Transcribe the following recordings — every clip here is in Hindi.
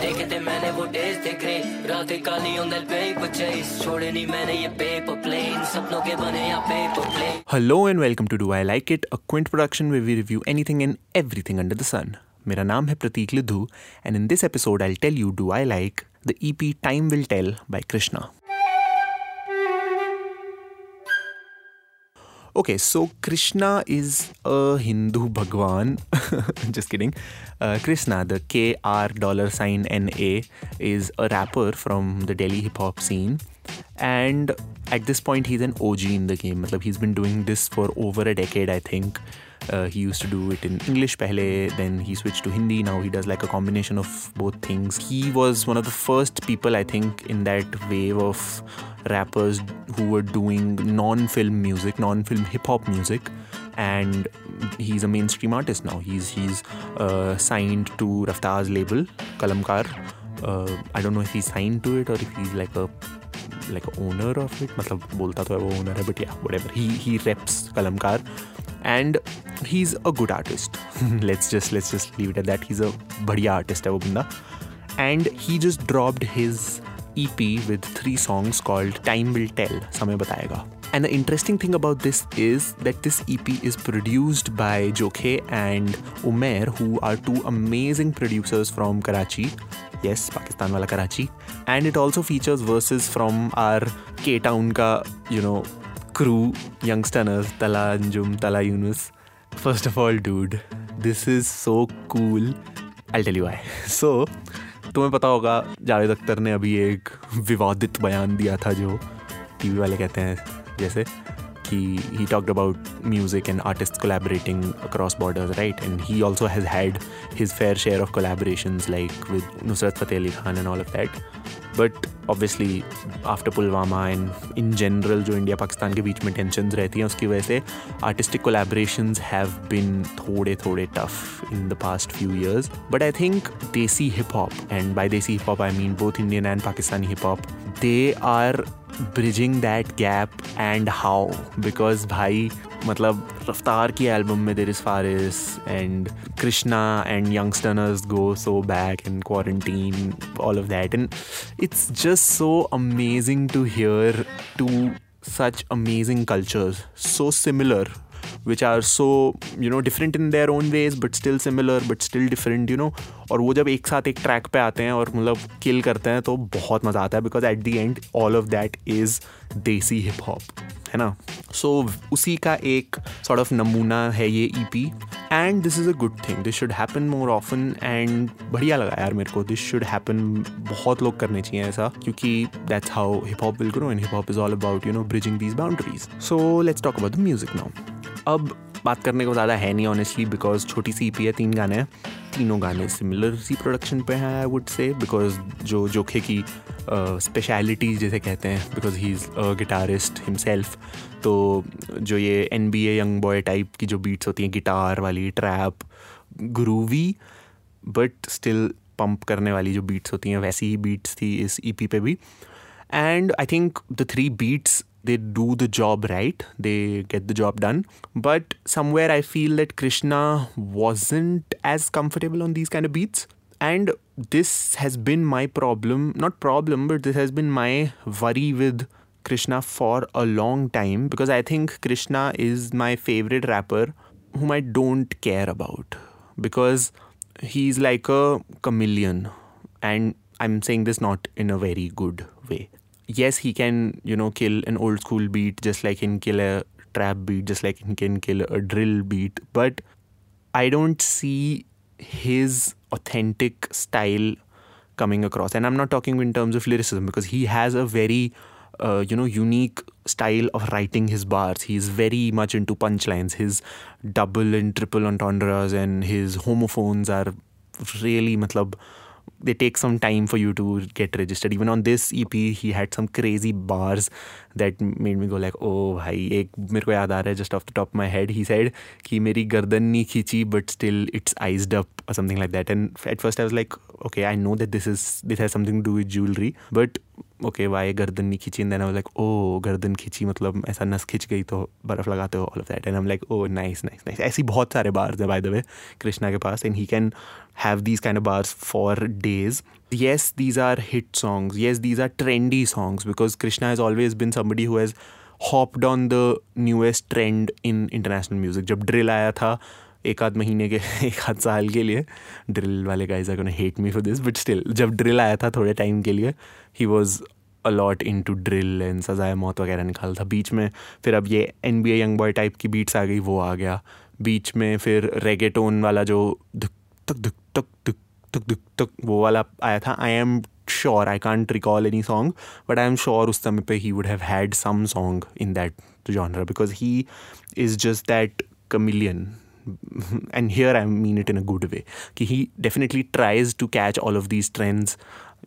देखते मैंने वो डेज़ देख रहे। रात काली ऑन दैट पेपर छोड़े नहीं मैंने ये पेपर प्लेन सपनों के बने या paper plane hello and welcome to do I like it a Quint production where we review anything and everything under the sun मेरा नाम है Prateek Lidhu and in this episode I will tell you do I like the EP time will tell by Krishna Okay, so Krishna is a Hindu Bhagwan. Just kidding. Uh, Krishna, the K R dollar sign N A, is a rapper from the Delhi hip hop scene. And at this point, he's an OG in the game. He's been doing this for over a decade, I think. Uh, he used to do it in English pehle, then he switched to Hindi. Now he does like a combination of both things. He was one of the first people, I think, in that wave of rappers who were doing non-film music, non-film hip hop music, and he's a mainstream artist now. He's he's uh, signed to Raftar's label, Kalamkar. Uh, I don't know if he's signed to it or if he's like a like a owner of it. मतलब बोलता तो है वो owner है, but yeah, whatever. He he reps Kalamkar, and he's a good artist. Let's just let's just leave it at that. He's a badhiya artist hai wo banda. And he just dropped his ep with three songs called time will tell. Samay batayega. And the interesting thing about this is that this ep is produced by jokhe and umair who are two amazing producers from karachi. Yes pakistan wala karachi. And it also features verses from our k town ka you know crew youngsters tala anjum tala yunus. First of all dude, this is so cool I'll tell you why. So, तुम्हें पता होगा जावेद अख्तर ने अभी एक विवादित बयान दिया था जो टी वी वाले कहते हैं जैसे कि he talk about music and artist collaborating across borders right and he also has had his fair share of collaboration like with Nusrat Fateh Ali Khan and all of that but obviously after Pulwama and in general जो इंडिया पाकिस्तान के बीच में टेंशन रहती हैं, उसकी वजह से आर्टिस्टिक कोलेब्रेशन हैव बिन थोड़े थोड़े tough in the past few years but I think desi hip hop and by desi hip hop I mean both Indian and Pakistani hip hop they are bridging that gap and how? Because भाई मतलब रफ्तार की एल्बम में there is Faris and Krishna and Young Stunners go so back and quarantine all of that and it's just so amazing to hear to such amazing cultures, so similar which are so you know different in their own ways but still similar but still different you know. और वो जब एक साथ एक ट्रैक पे आते हैं और मतलब किल करते हैं तो बहुत मज़ा आता है because at the end all of that is desi hip hop है ना? सो so, उसी का एक सॉर्ट ऑफ़ नमूना है ये E P and this is a good thing this should happen more often and बढ़िया लगा यार मेरे को। दिस शुड हैपन बहुत लोग करने चाहिए ऐसा क्योंकि that's how hip hop will grow and hip hop is all about you know bridging these boundaries so let's talk about the music now अब बात करने को ज़्यादा है नहीं ऑनेस्टली बिकॉज़ छोटी सी ई है तीन गाने हैं। तीनों गाने सिमिलर सी प्रोडक्शन पे हैं आई वुड से बिकॉज़ जो जोखे की स्पेशलिटी uh, जैसे कहते हैं because he is guitarist himself तो जो ये N B A Young Boy type की जो बीट्स होती हैं गिटार वाली trap groovy but still pump करने वाली जो बीट्स होती हैं वैसी ही बीट्स थी इस ई पी पे भी। And I think the three beats they do the job right they get the job done. But somewhere i feel that krishna wasn't as comfortable on these kind of beats. And this has been my problem not problem but this has been my worry with krishna for a long time. Because i think krishna is my favorite rapper whom i don't care about. Because he's like a chameleon. And i'm saying this not in a very good way yes, he can, you know, kill an old school beat just like he can kill a trap beat, just like he can kill a drill beat. But I don't see his authentic style coming across. And I'm not talking in terms of lyricism because he has a very, uh, you know, unique style of writing his bars. He's very much into punchlines. His double and triple entendres and his homophones are really, matlab, they take some time for you to get registered even on this ep he had some crazy bars that made me go like oh hi!" ek mere just off the top of my head he said ki meri gardan nahi khichi but still it's iced up or something like that. And at first I was like, okay, I know that this is this has something to do with jewelry, but okay why गर्दन नहीं खींची देन आई लाइक ओ गर्दन खींची मतलब ऐसा नस खिंच गई तो बर्फ़ लगाते हो all of that and I'm like oh nice nice nice ऐसी बहुत सारे बार्स हैं बाय द वे कृष्णा के पास and he can have these kind of bars for days yes these are hit songs yes these are trendy songs because krishna has always been somebody who has hopped on the newest trend in international music जब ड्रिल आया था एक आध महीने के, एक आध साल के लिए। ड्रिल वाले guys are hate me for this but still जब ड्रिल आया था थोड़े टाइम के लिए he was a lot into drill and सजाए मौत वगैरह निकाल था। बीच में फिर अब ये N B A Young Boy type की बीट्स आ गई, वो आ गया। बीच में फिर रेगेटोन वाला जो धुक तक धुक तक धुक तुक धुक तक वो वाला आया था। I am sure I can't recall any song but I am sure उस समय पे he would have had some song in that genre because he is just that chameleon and here I mean it in a good way कि he definitely tries to catch all of these trends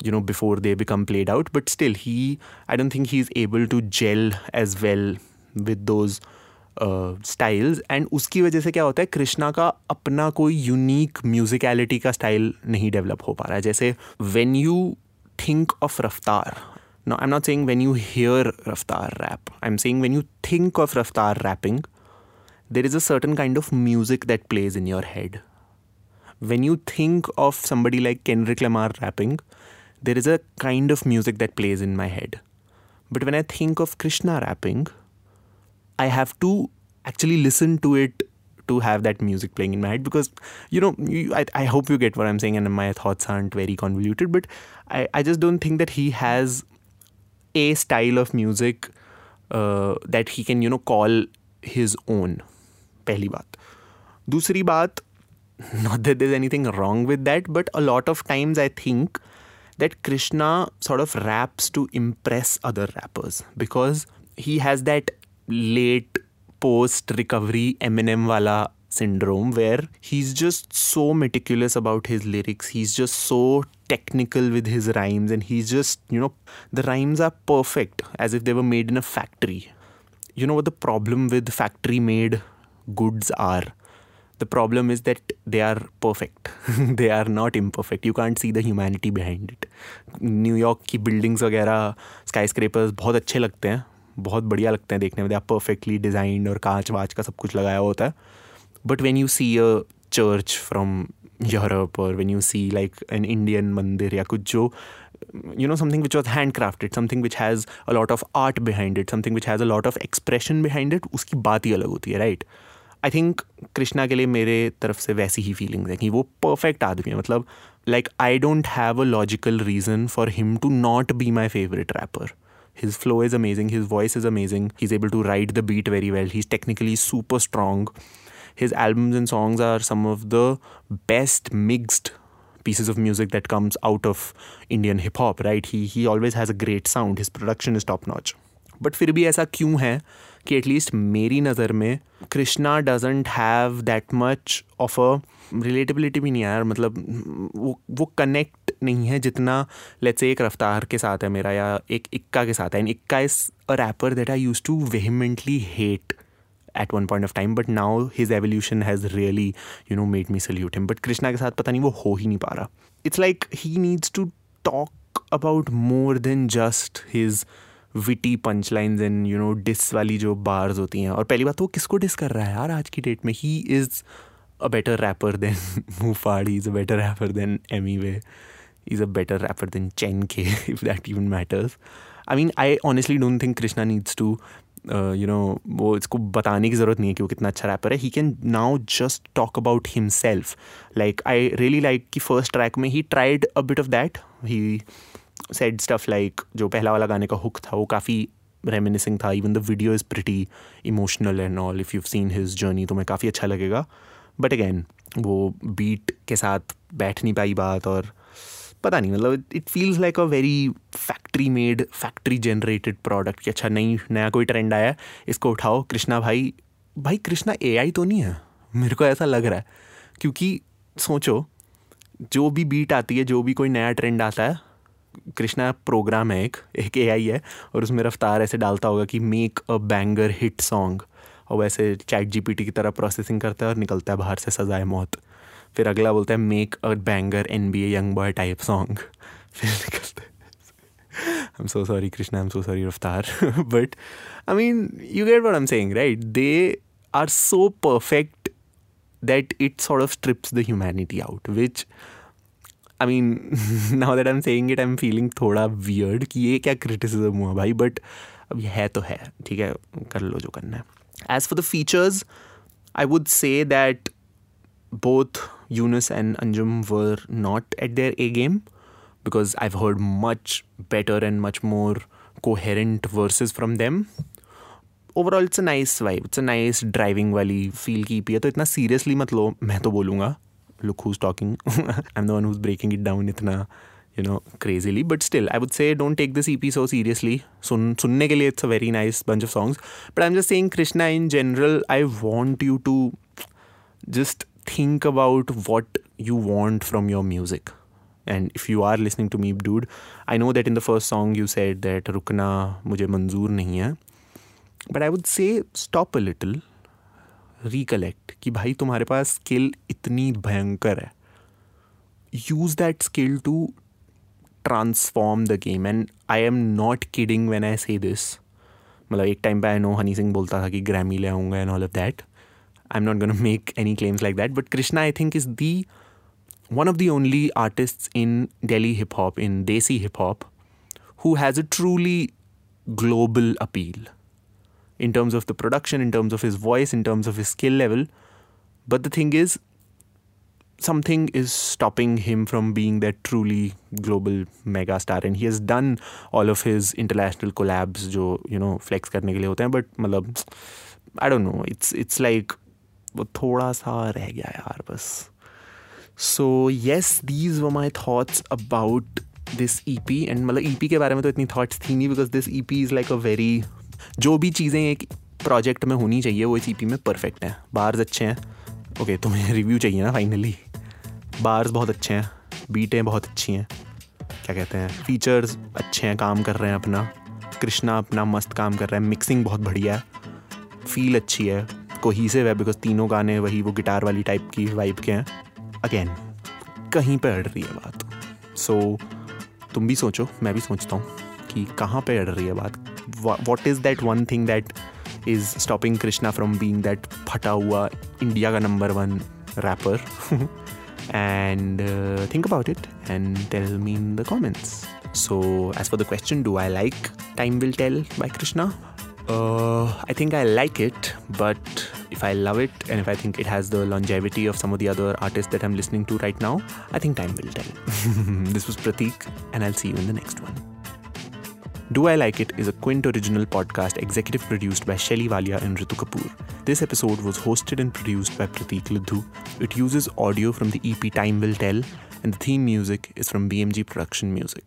you know before they become played out but still he I don't think he is able to gel as well with those styles and उसकी वजह से क्या होता है, कृष्णा का अपना कोई यूनिक म्यूजिकैलिटी का स्टाइल नहीं डेवलप हो पा रहा है। जैसे when you think of Raftaar no I am not saying when you hear Raftaar rap I am saying when you think of Raftaar rapping there is a certain kind of music that plays in your head. When you think of somebody like Kendrick Lamar rapping, there is a kind of music that plays in my head. But when I think of Krishna rapping, I have to actually listen to it to have that music playing in my head because you know you, I, I hope you get what i'm saying and my thoughts aren't very convoluted but i, I just don't think that he has a style of music uh, that he can you know call his own पहली बात दूसरी बात not that there's anything wrong with that but a lot of times i think that krishna sort of raps to impress other rappers because he has that late post recovery Eminem wala syndrome where he's just so meticulous about his lyrics. He's just so technical with his rhymes and he's just, you know, the rhymes are perfect as if they were made in a factory. You know what the problem with factory made goods are? The problem is that they are perfect. they are not imperfect. You can't see the humanity behind it. New York की बिल्डिंग्स वगैरह स्काई स्क्रेपर्स बहुत अच्छे लगते हैं बहुत बढ़िया लगते हैं देखने में दे आर परफेक्टली डिज़ाइंड और कांच वाच का सब कुछ लगाया होता है but when you see a church from Europe और when you see like an Indian mandir या कुछ जो you know something which was handcrafted something which has a lot of art behind it something which has a lot of expression behind it उसकी बात ही अलग होती है राइट आई थिंक कृष्णा के लिए मेरे तरफ़ से वैसी ही फीलिंग्स है कि वो परफेक्ट आदमी है मतलब like I don't have a logical reason for him to not be my favourite rapper his flow is amazing, his voice is amazing, he's able to ride the beat very well, he's technically super strong. His albums and songs are some of the best mixed pieces of music that comes out of Indian hip hop, right? He he always has a great sound. His production is top notch. But फिर भी ऐसा क्यों है कि एटलीस्ट मेरी नज़र में Krishna doesn't have that much of a relatability भी नहीं यार। मतलब वो वो कनेक्ट नहीं है जितना लेट्स से एक रफ्तार के साथ है मेरा या एक इक्का के साथ है। And Ikka is a rapper that I used to vehemently hate at one point of time but now his evolution has really you know made me salute him but Krishna के साथ पता नहीं वो हो ही नहीं पा रहा। It's like he needs to talk about more than just his witty punch lines and you know diss वाली जो बार्स होती हैं। और पहली बात तो वो किसको डिस कर रहा है यार आज की डेट में? He is a better rapper than Muhfaad is a better rapper than Emiway is a better rapper than चैन के if that even matters I mean I honestly don't think Krishna needs to you know वो इसको बताने की ज़रूरत नहीं है कि वो कितना अच्छा रैपर है। He can now just talk about himself like I really like कि फ़र्स्ट ट्रैक में he tried a bit of that he said stuff like जो पहला वाला गाने का हुक था, वो काफ़ी रेमिनिसिंग था even the video is pretty emotional and all if you seen his journey तुम्हें काफ़ी अच्छा लगेगा। बट अगेन वो बीट के साथ बैठ नहीं पाई बात और पता नहीं मतलब it feels like a very factory made factory generated product कि अच्छा नई, नया कोई ट्रेंड आया इसको उठाओ। कृष्णा भाई भाई कृष्णा ए आई तो नहीं है। मेरे को ऐसा लग रहा है, क्योंकि सोचो, जो भी बीट आती है, जो भी कोई नया ट्रेंड आता है कृष्णा प्रोग्राम है एक एक एआई है और उसमें रफ्तार ऐसे डालता होगा कि make a banger hit song और वैसे चैट जीपीटी की तरह प्रोसेसिंग करता है और निकलता है बाहर से सजाए मौत फिर अगला बोलता है make a banger N B A Young Boy type song फिर निकलता है I'm so sorry, Krishna. I'm so sorry, Raftar. but I mean, you get what I'm saying, right? They are so perfect that it sort of strips the humanity out, which I mean now that I am saying it I am feeling थोड़ा वियर्ड कि ये क्या क्रिटिसिज्म हुआ भाई बट अब है तो है, ठीक है, कर लो जो करना है। As for the features I would say that both Yunus and Anjum were not at their A game because I heard much better and much more coherent verses from them overall it's a nice vibe it's a nice driving वाली फील की पी है तो इतना सीरियसली मत लो, मैं तो बोलूँगा। I am the one who's breaking it down इतना you know crazily but still I would say don't take this E P so seriously सुन सुनने के लिए it's a very nice bunch of songs but I am just saying Krishna in general I want you to just think about what you want from your music. And if you are listening to me, dude, I know that in the first song you said that rukna mujhe manzoor nahi hai. But I would say stop a little, recollect कि भाई तुम्हारे पास स्किल इतनी भयंकर है। Use that skill to transform the game and I am not kidding when I say this मतलब एक टाइम पर आई नो हनी सिंह बोलता था कि ग्रैमी ले आऊँगा and all of that I am not gonna make any claims like that but Krishna I think is the one of the only artist in Delhi hip hop in desi hip hop who has a truly global appeal in terms of the production, in terms of his voice, in terms of his skill level. But the thing is, something is stopping him from being that truly global mega star and he has done all of his international collabs जो you know flex करने के लिए होते हैं but मतलब I don't know it's it's like वो थोड़ा सा रह गया यार बस so yes these were my thoughts about this E P and मतलब ई पी के बारे में तो इतनी थाट्स थी नहीं because this E P is like a very जो भी चीज़ें एक प्रोजेक्ट में होनी चाहिए वो पी में परफेक्ट हैं। बार्स अच्छे हैं। ओके तुम्हें रिव्यू चाहिए ना फाइनली बार्स बहुत अच्छे हैं। बीटें बहुत अच्छी हैं। क्या कहते हैं? फीचर्स अच्छे हैं काम कर रहे हैं अपना। कृष्णा अपना मस्त काम कर रहा है। मिक्सिंग बहुत बढ़िया है। फील अच्छी है। कोहीसिव है बिकॉज़ तीनों गाने वही वो गिटार वाली टाइप की वाइब के हैं। अगेन कहीं पे अड़ रही है बात। सो so, तुम भी सोचो मैं भी सोचता हूँ कि कहाँ पे अड़ रही है बात। what is that one thing that is stopping Krishna from being that phata hua India ka number one rapper? and uh, think about it and tell me in the comments. So, as for the question, do I like Time Will Tell by Krishna? Uh, I think I like it, but if I love it and if I think it has the longevity of some of the other artists that I'm listening to right now, I think time will tell. this was Pratik, and I'll see you in the next one. Do I Like It is a Quint original podcast executive produced by Shelly Walia and Ritu Kapoor. This episode was hosted and produced by Pratik Lidhu. It uses audio from the EP Time Will Tell, and the theme music is from BMG Production Music.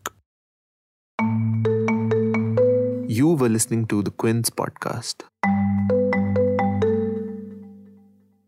You were listening to the Quince podcast.